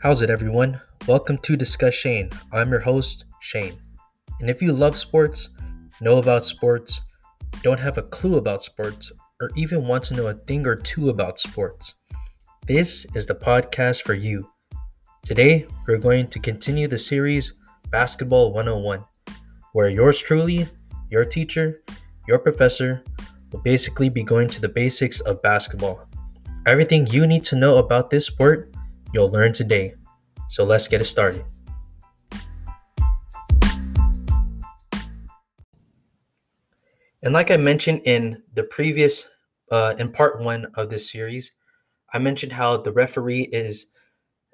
How's it, everyone? Welcome to Discusshane. I'm your host, Shane. And if you love sports, know about sports, don't have a clue about sports, or even want to know a thing or two about sports, this is the podcast for you. Today, we're going to continue the series Basketball 101, where yours truly, your teacher, your professor, will basically be going to the basics of basketball. Everything you need to know about this sport, you'll learn today. So let's get it started. And like I mentioned in the previous, uh, in part one of this series, I mentioned how the referee is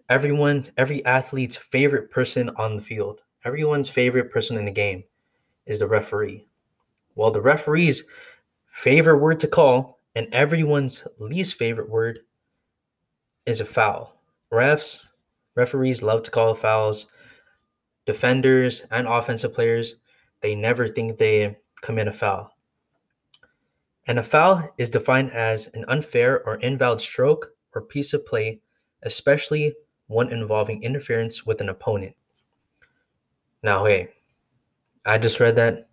everyone, every athlete's favorite person on the field. Everyone's favorite person in the game is the referee. Well, the referee's favorite word to call and everyone's least favorite word is a foul. Refs, referees love to call fouls. Defenders and offensive players, they never think they commit a foul. And a foul is defined as an unfair or invalid stroke or piece of play, especially one involving interference with an opponent. Now, hey, I just read that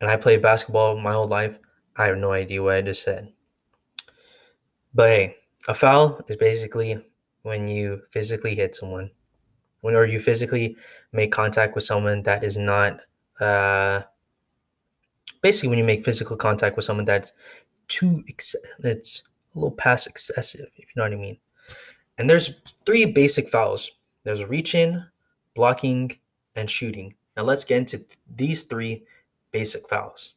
and I played basketball my whole life. I have no idea what I just said. But hey, a foul is basically when you physically hit someone, when or you physically make contact with someone that is not uh, basically when you make physical contact with someone that's too ex- that's a little past excessive, if you know what I mean. And there's three basic fouls. There's a reach in, blocking, and shooting. Now let's get into these three basic fouls.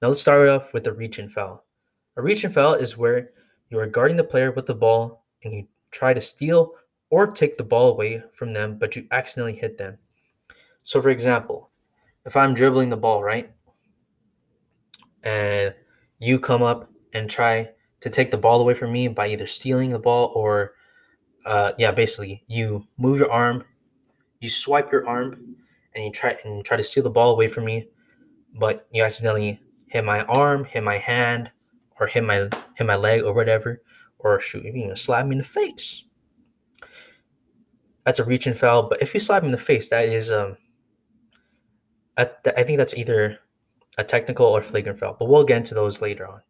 Now let's start off with the reach in foul. A reach in foul is where you are guarding the player with the ball and you try to steal or take the ball away from them, but you accidentally hit them. So, for example, if I'm dribbling the ball, right? and you come up and try to take the ball away from me by either stealing the ball or uh, yeah basically you move your arm you swipe your arm and you try and try to steal the ball away from me but you accidentally hit my arm hit my hand or hit my hit my leg or whatever or shoot even slap me in the face that's a reach in foul but if you slap me in the face that is um I, I think that's either a technical or flagrant foul, but we'll get into those later on.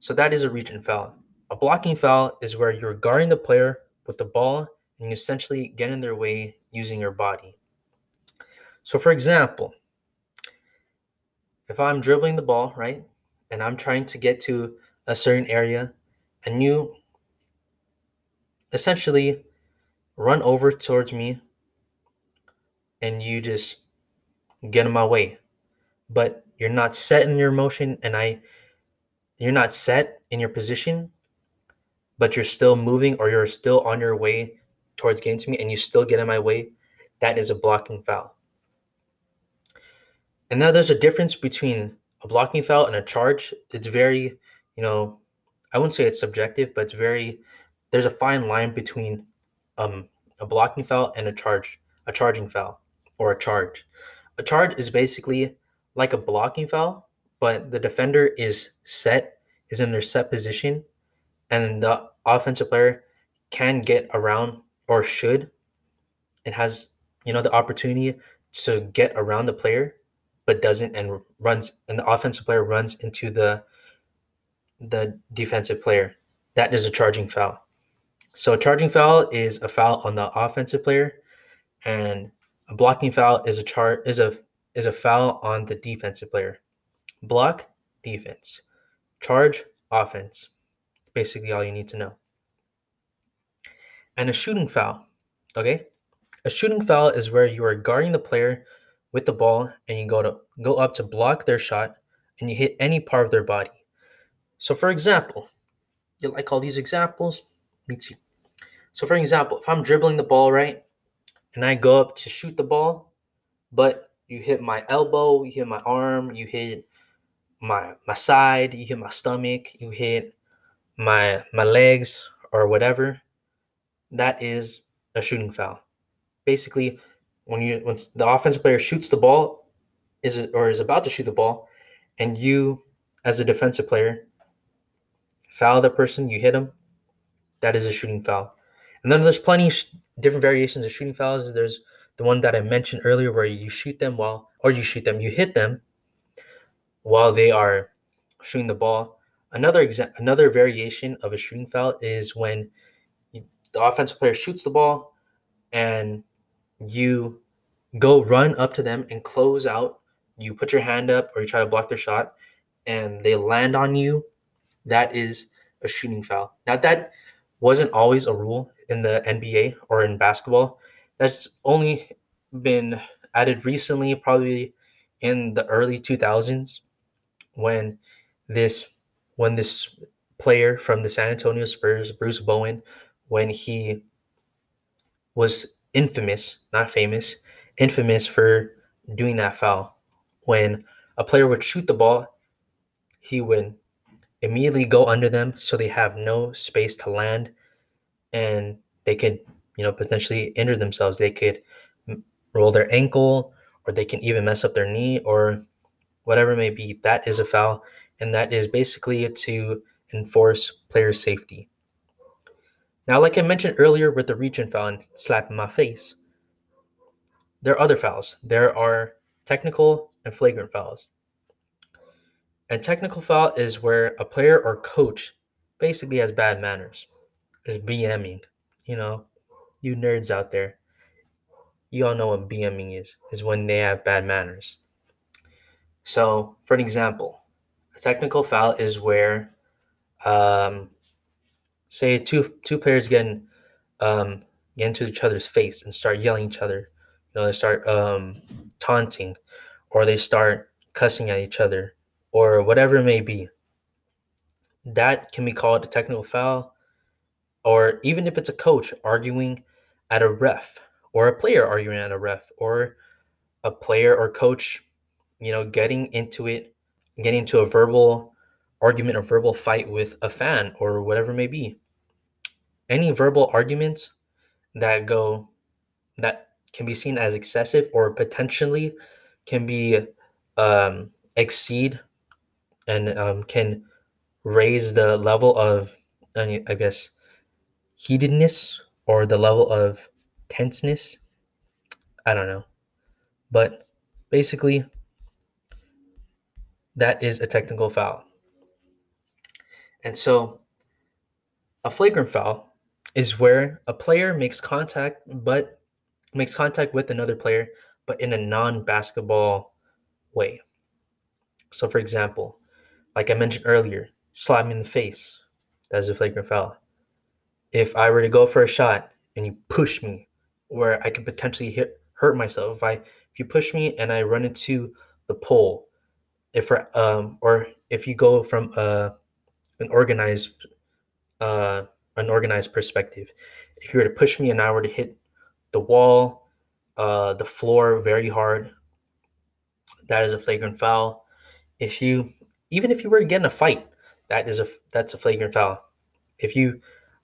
So that is a reach in foul. A blocking foul is where you're guarding the player with the ball and you essentially get in their way using your body. So, for example, if I'm dribbling the ball, right, and I'm trying to get to a certain area, and you essentially run over towards me and you just get in my way but you're not set in your motion and I you're not set in your position, but you're still moving or you're still on your way towards getting to me and you still get in my way, that is a blocking foul. And now there's a difference between a blocking foul and a charge. It's very, you know, I wouldn't say it's subjective, but it's very there's a fine line between um, a blocking foul and a charge, a charging foul or a charge. A charge is basically like a blocking foul, but the defender is set, is in their set position, and the offensive player can get around or should and has you know the opportunity to get around the player but doesn't and runs and the offensive player runs into the the defensive player that is a charging foul so a charging foul is a foul on the offensive player and a blocking foul is a char is a is a foul on the defensive player. Block, defense. Charge, offense. Basically, all you need to know. And a shooting foul. Okay? A shooting foul is where you are guarding the player with the ball and you go to go up to block their shot and you hit any part of their body. So for example, you like all these examples? Me too. So for example, if I'm dribbling the ball right and I go up to shoot the ball, but you hit my elbow, you hit my arm, you hit my my side, you hit my stomach, you hit my my legs or whatever, that is a shooting foul. Basically, when you when the offensive player shoots the ball is or is about to shoot the ball and you as a defensive player foul the person, you hit him, that is a shooting foul. And then there's plenty sh- different variations of shooting fouls. There's the one that I mentioned earlier where you shoot them while, or you shoot them, you hit them while they are shooting the ball. Another exa- another variation of a shooting foul is when you, the offensive player shoots the ball and you go run up to them and close out. You put your hand up or you try to block their shot and they land on you. That is a shooting foul. Now that wasn't always a rule in the NBA or in basketball. That's only been added recently, probably in the early 2000s when this when this player from the San Antonio Spurs, Bruce Bowen, when he was infamous, not famous, infamous for doing that foul. When a player would shoot the ball, he would immediately go under them so they have no space to land and they could, you know, potentially injure themselves. They could roll their ankle or they can even mess up their knee or whatever it may be. That is a foul and that is basically to enforce player safety. Now, like I mentioned earlier with the reach in foul and slap in my face, there are other fouls. There are technical and flagrant fouls. And technical foul is where a player or coach basically has bad manners. Is BMing. You know, you nerds out there, you all know what BMing is, is when they have bad manners. So, for an example, a technical foul is where, um, say, two two players get, um, get into each other's face and start yelling each other. You know, they start um, taunting, or they start cussing at each other, or whatever it may be. That can be called a technical foul, or even if it's a coach arguing at a ref, or a player arguing at a ref, or a player or coach, you know, getting into it getting into a verbal argument or verbal fight with a fan or whatever it may be. Any verbal arguments that go that can be seen as excessive or potentially can be um, exceed and um, can raise the level of I guess heatedness or the level of tenseness. I don't know. But basically, that is a technical foul. And so a flagrant foul is where a player makes contact but makes contact with another player but in a non-basketball way. So for example, like I mentioned earlier, slap me in the face. That is a flagrant foul. If I were to go for a shot and you push me where I could potentially hit hurt myself, if I if you push me and I run into the pole if um or if you go from uh an organized uh an organized perspective if you were to push me and i were to hit the wall uh the floor very hard that is a flagrant foul if you even if you were to get in a fight that is a that's a flagrant foul if you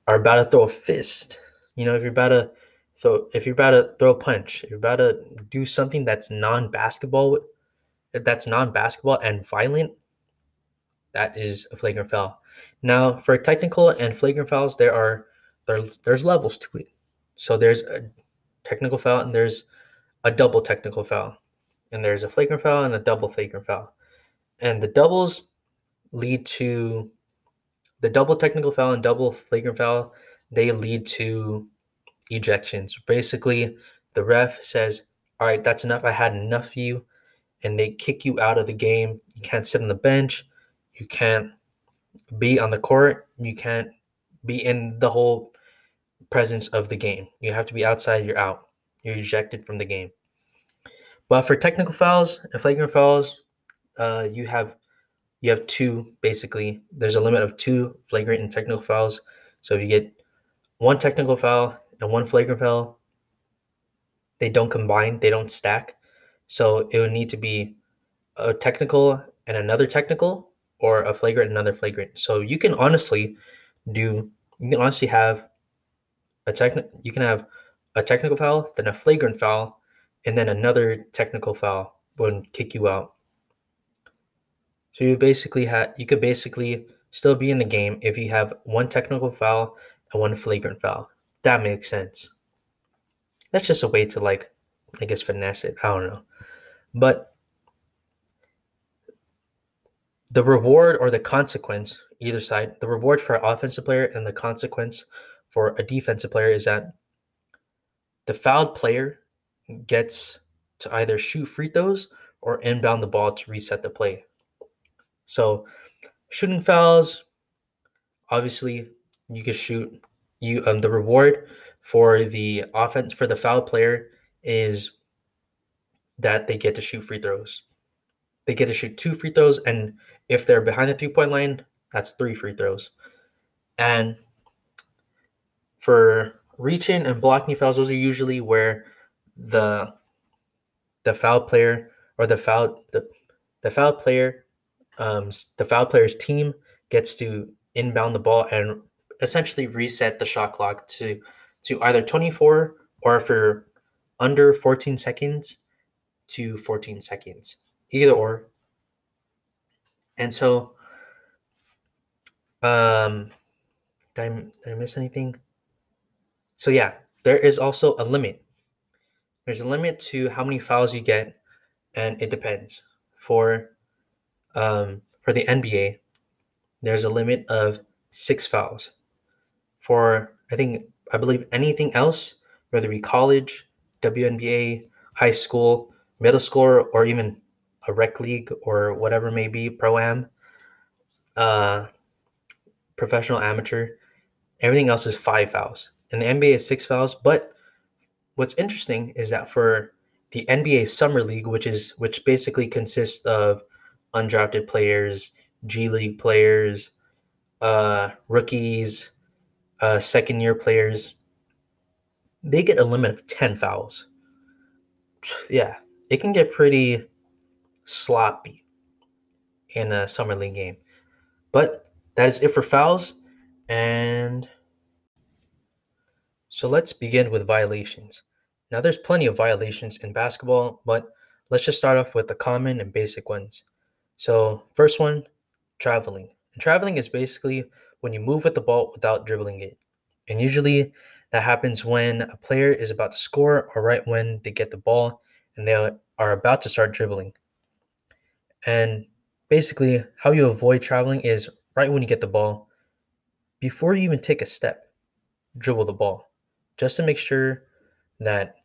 are about to throw a fist you know if you're about to throw if you're about to throw a punch if you're about to do something that's non-basketball that's non-basketball and violent, that is a flagrant foul. Now, for technical and flagrant fouls, there are there's there's levels to it. So there's a technical foul and there's a double technical foul, and there's a flagrant foul and a double flagrant foul, and the doubles lead to the double technical foul and double flagrant foul. They lead to ejections. Basically, the ref says, "All right, that's enough. I had enough of you and they kick you out of the game. You can't sit on the bench. You can't be on the court. You can't be in the whole presence of the game. You have to be outside, you're out. You're ejected from the game. But for technical fouls and flagrant fouls, uh, you have you have two basically. There's a limit of two flagrant and technical fouls. So if you get one technical foul and one flagrant foul, they don't combine, they don't stack. So it would need to be a technical and another technical or a flagrant and another flagrant. So you can honestly do you can honestly have a technical you can have a technical foul, then a flagrant foul, and then another technical foul would kick you out. So you basically have you could basically still be in the game if you have one technical foul and one flagrant foul. that makes sense. That's just a way to like, I guess, finesse it. I don't know. But the reward or the consequence, either side, the reward for an offensive player and the consequence for a defensive player is that the fouled player gets to either shoot free throws or inbound the ball to reset the play. So, shooting fouls, obviously, you can shoot. You um the reward for the offense for the foul player is that they get to shoot free throws. They get to shoot two free throws, and if they're behind the three point line, that's three free throws. And for reaching and blocking fouls, those are usually where the the foul player or the foul the, the foul player um, the foul player's team gets to inbound the ball and essentially reset the shot clock to to either 24 or for under 14 seconds to 14 seconds either or. And so um did I, did I miss anything? So yeah there is also a limit. There's a limit to how many fouls you get and it depends. For um for the nba there's a limit of six fouls for i think i believe anything else whether it be college WNBA, high school, middle school, or even a rec league or whatever may be, pro am, uh, professional amateur. Everything else is five fouls. And the NBA is six fouls. But what's interesting is that for the NBA Summer League, which is which basically consists of undrafted players, G League players, uh, rookies, uh, second year players, they get a limit of 10 fouls. Yeah, it can get pretty sloppy in a summer league game. But that is it for fouls. And so let's begin with violations. Now, there's plenty of violations in basketball, but let's just start off with the common and basic ones. So, first one, traveling. And traveling is basically when you move with the ball without dribbling it. And usually that happens when a player is about to score or right when they get the ball and they are about to start dribbling. And basically, how you avoid traveling is right when you get the ball, before you even take a step, dribble the ball just to make sure that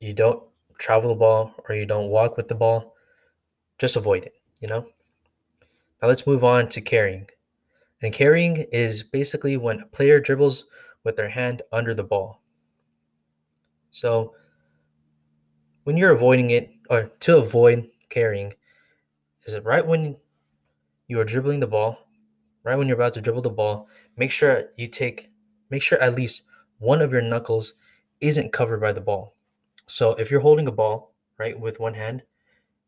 you don't travel the ball or you don't walk with the ball. Just avoid it, you know? Now let's move on to carrying. And carrying is basically when a player dribbles with their hand under the ball. So when you're avoiding it, or to avoid carrying, is it right when you are dribbling the ball, right when you're about to dribble the ball, make sure you take, make sure at least one of your knuckles isn't covered by the ball. So if you're holding a ball, right, with one hand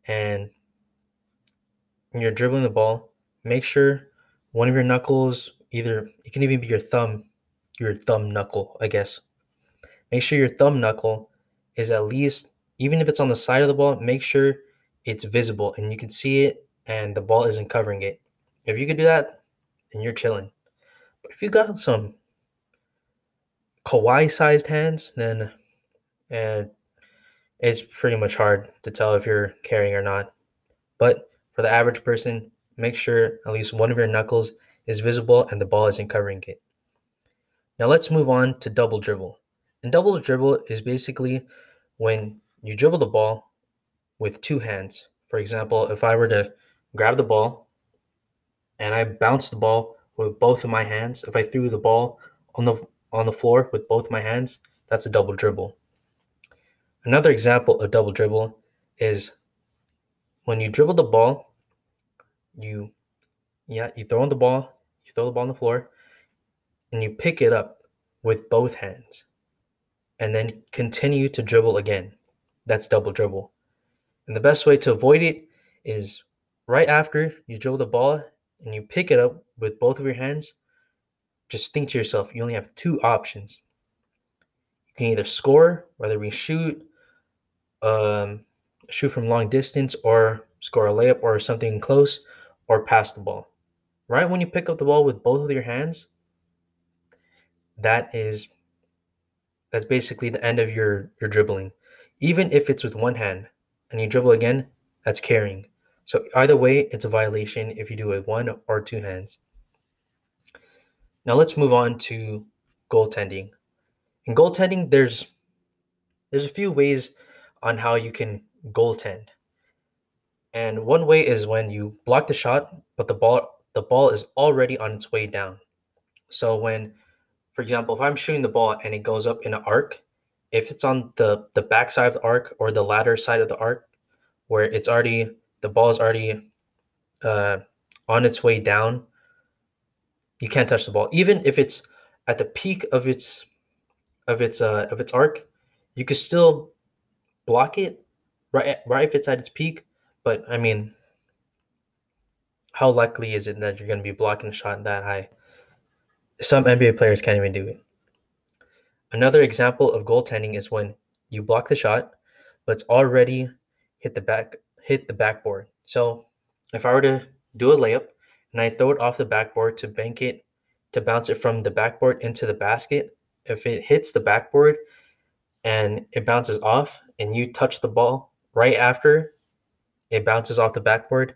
and you're dribbling the ball, make sure one of your knuckles, either it can even be your thumb, your thumb knuckle, I guess. Make sure your thumb knuckle is at least, even if it's on the side of the ball, make sure it's visible and you can see it and the ball isn't covering it. If you can do that, then you're chilling. But if you got some Kawhi sized hands, then and it's pretty much hard to tell if you're carrying or not. But for the average person, make sure at least one of your knuckles is visible and the ball isn't covering it. Now let's move on to double dribble. And double dribble is basically when you dribble the ball with two hands. For example, if I were to grab the ball and I bounce the ball with both of my hands, if I threw the ball on the on the floor with both my hands, that's a double dribble. Another example of double dribble is when you dribble the ball, you yeah, you throw on the ball, you throw the ball on the floor, and you pick it up with both hands and then continue to dribble again. That's double dribble. And the best way to avoid it is right after you dribble the ball and you pick it up with both of your hands, just think to yourself, you only have two options. You can either score, whether we shoot, um, shoot from long distance, or score a layup or something close, or pass the ball. Right when you pick up the ball with both of your hands, that is That's basically the end of your your dribbling. Even if it's with one hand and you dribble again, that's carrying. So either way, it's a violation if you do it with one or two hands. Now let's move on to goaltending. In goaltending, there's there's a few ways on how you can goaltend. And one way is when you block the shot, but the ball the ball is already on its way down. So when, for example, if I'm shooting the ball and it goes up in an arc, if it's on the the back side of the arc or the latter side of the arc, where it's already the ball is already uh, on its way down, you can't touch the ball. Even if it's at the peak of its of its uh, of its arc, you could still block it right right if it's at its peak. But I mean, how likely is it that you're going to be blocking a shot that high? Some NBA players can't even do it. Another example of goaltending is when you block the shot, but it's already hit the back hit the backboard. So if I were to do a layup and I throw it off the backboard to bank it to bounce it from the backboard into the basket, if it hits the backboard and it bounces off and you touch the ball right after it bounces off the backboard,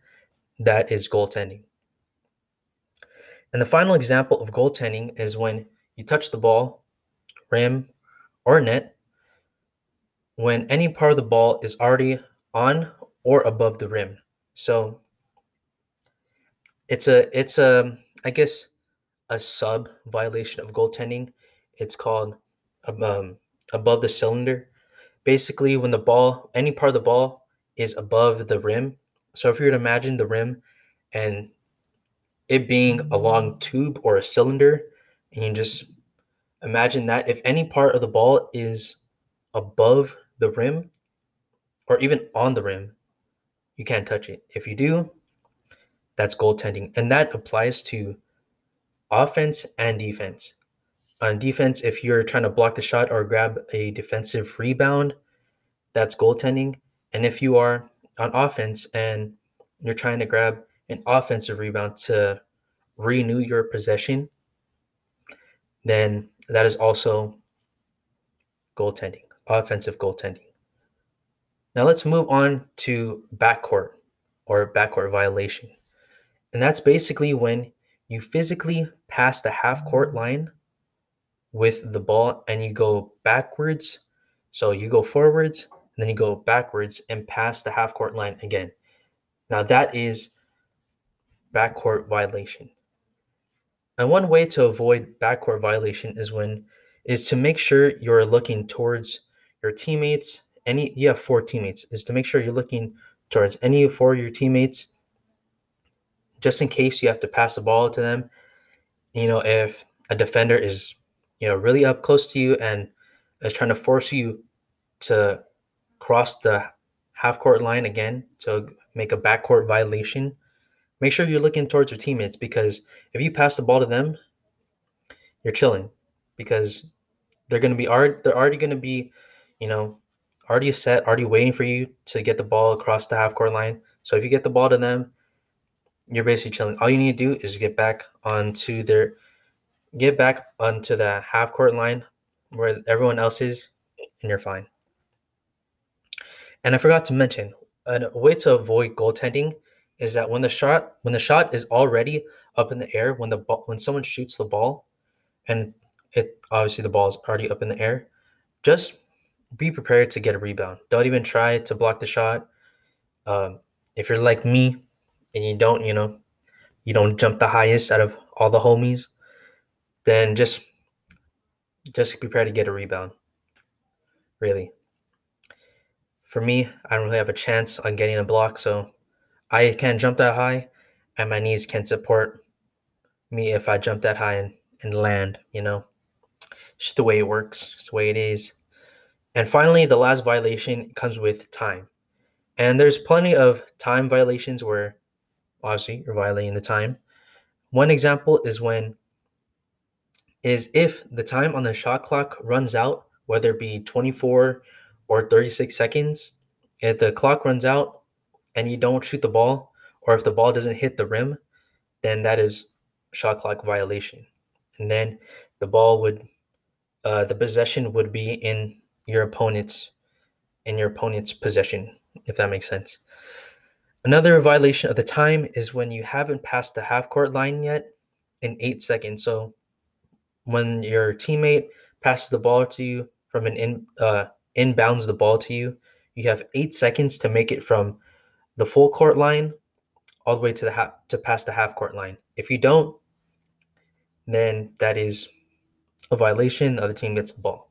that is goaltending. And the final example of goaltending is when you touch the ball, rim, or net, when any part of the ball is already on or above the rim. So it's a it's a I guess a sub violation of goaltending. It's called um, above the cylinder. Basically, when the ball, any part of the ball is above the rim. So if you were to imagine the rim and it being a long tube or a cylinder, and you just imagine that if any part of the ball is above the rim or even on the rim, you can't touch it. If you do, that's goaltending. And that applies to offense and defense. On defense, if you're trying to block the shot or grab a defensive rebound, that's goaltending. And if you are on offense and you're trying to grab an offensive rebound to renew your possession, then that is also goaltending, offensive goaltending. Now let's move on to backcourt or backcourt violation. And that's basically when you physically pass the half court line with the ball and you go backwards. So you go forwards and then you go backwards and pass the half court line again. Now that is backcourt violation. And one way to avoid backcourt violation is when is to make sure you're looking towards your teammates. Any you have four teammates, is to make sure you're looking towards any four of your teammates just in case you have to pass the ball to them. You know, if a defender is, you know, really up close to you and is trying to force you to cross the half court line again to make a backcourt violation, make sure you're looking towards your teammates because if you pass the ball to them, you're chilling because they're going to be already they're already going to be, you know, already set, already waiting for you to get the ball across the half court line. So if you get the ball to them, you're basically chilling. All you need to do is get back onto their get back onto the half court line where everyone else is, and you're fine. And I forgot to mention a way to avoid goaltending is that when the shot when the shot is already up in the air when the ball when someone shoots the ball and it obviously the ball is already up in the air just be prepared to get a rebound don't even try to block the shot um, if you're like me and you don't, you know, you don't jump the highest out of all the homies, then just just prepare to get a rebound. Really. For me, I don't really have a chance on getting a block, so I can't jump that high, and my knees can't support me if I jump that high and, and land, you know. It's just the way it works, just the way it is. And finally, the last violation comes with time. And there's plenty of time violations where obviously you're violating the time. One example is when is if the time on the shot clock runs out, whether it be 24 or 36 seconds, if the clock runs out and you don't shoot the ball, or if the ball doesn't hit the rim, then that is shot clock violation. And then the ball would uh, the possession would be in your opponent's in your opponent's possession, if that makes sense. Another violation of the time is when you haven't passed the half court line yet in eight seconds. So when your teammate passes the ball to you from an in uh, inbounds the ball to you, you have eight seconds to make it from the full court line all the way to the half to pass the half court line. If you don't, then that is a violation. The other team gets the ball.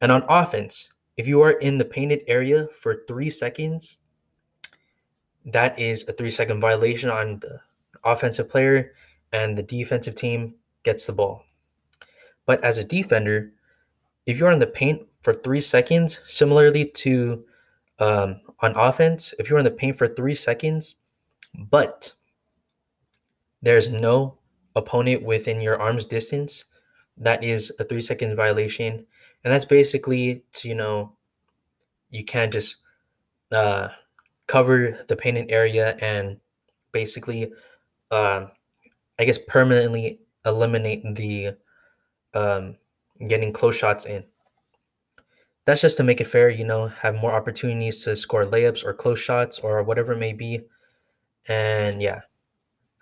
And on offense, if you are in the painted area for three seconds, that is a three second violation on the offensive player, and the defensive team gets the ball. But as a defender, if you're in the paint for three seconds, similarly to um, on offense, if you're in the paint for three seconds, but there's no opponent within your arm's distance, that is a three second violation. And that's basically to, you know, you can't just uh, cover the painted area and basically, uh, I guess, permanently eliminate the um, getting close shots in. That's just to make it fair, you know, have more opportunities to score layups or close shots or whatever it may be. And yeah,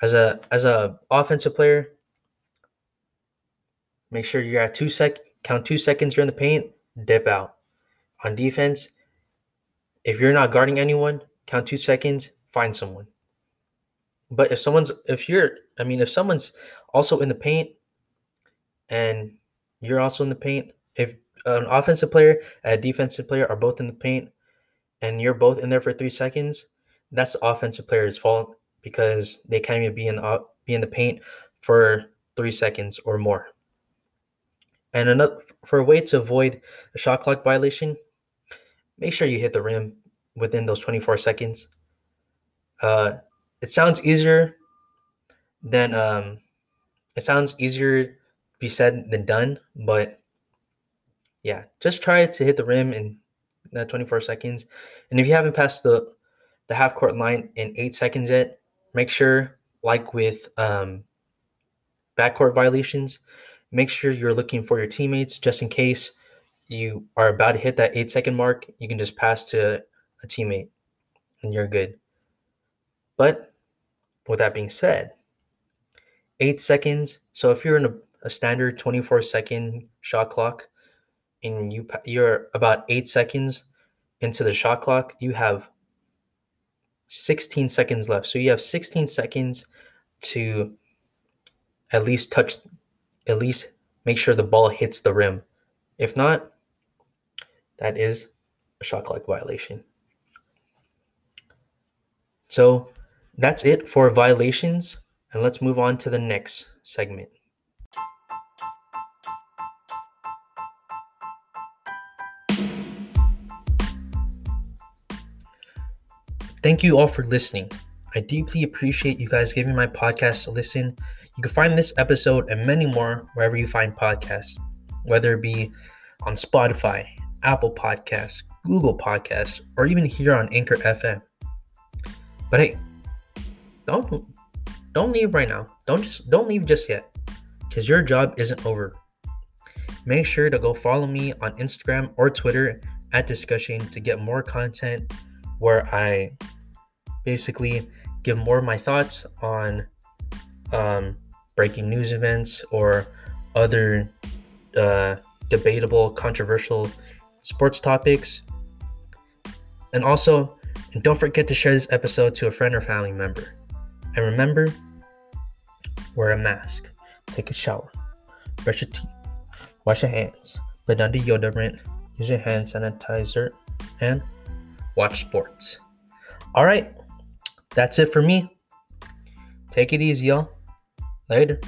as a as a offensive player, make sure you're at two sec count two seconds you're in the paint, dip out. On defense, if you're not guarding anyone, count two seconds, find someone. But if someone's if you're I mean if someone's also in the paint and you're also in the paint, if an offensive player and a defensive player are both in the paint and you're both in there for three seconds, that's the offensive player's fault because they can't even be in the be in the paint for three seconds or more. And another for a way to avoid a shot clock violation, make sure you hit the rim within those 24 seconds. Uh, it sounds easier than um, it sounds easier be said than done, but yeah, just try to hit the rim in that 24 seconds. And if you haven't passed the the half court line in eight seconds yet, make sure, like with um, backcourt violations, make sure you're looking for your teammates just in case you are about to hit that eight second mark. You can just pass to a teammate and you're good. But with that being said, eight seconds. So if you're in a, a standard 24 second shot clock and you you're about eight seconds into the shot clock, you have 16 seconds left. So you have 16 seconds to at least touch, at least make sure the ball hits the rim. If not, that is a shot clock violation. So that's it for violations. And let's move on to the next segment. Thank you all for listening. I deeply appreciate you guys giving my podcast a listen. You can find this episode and many more wherever you find podcasts, whether it be on Spotify, Apple Podcasts, Google Podcasts, or even here on Anchor FM. But hey, don't don't leave right now. Don't just don't leave just yet, because your job isn't over. Make sure to go follow me on Instagram or Twitter at Discusshane to get more content where I basically give more of my thoughts on um, breaking news events or other uh, debatable, controversial sports topics. And also, and don't forget to share this episode to a friend or family member. And remember, wear a mask, take a shower, brush your teeth, wash your hands, put on deodorant, use your hand sanitizer, and watch sports. All right, that's it for me. Take it easy, y'all. Later.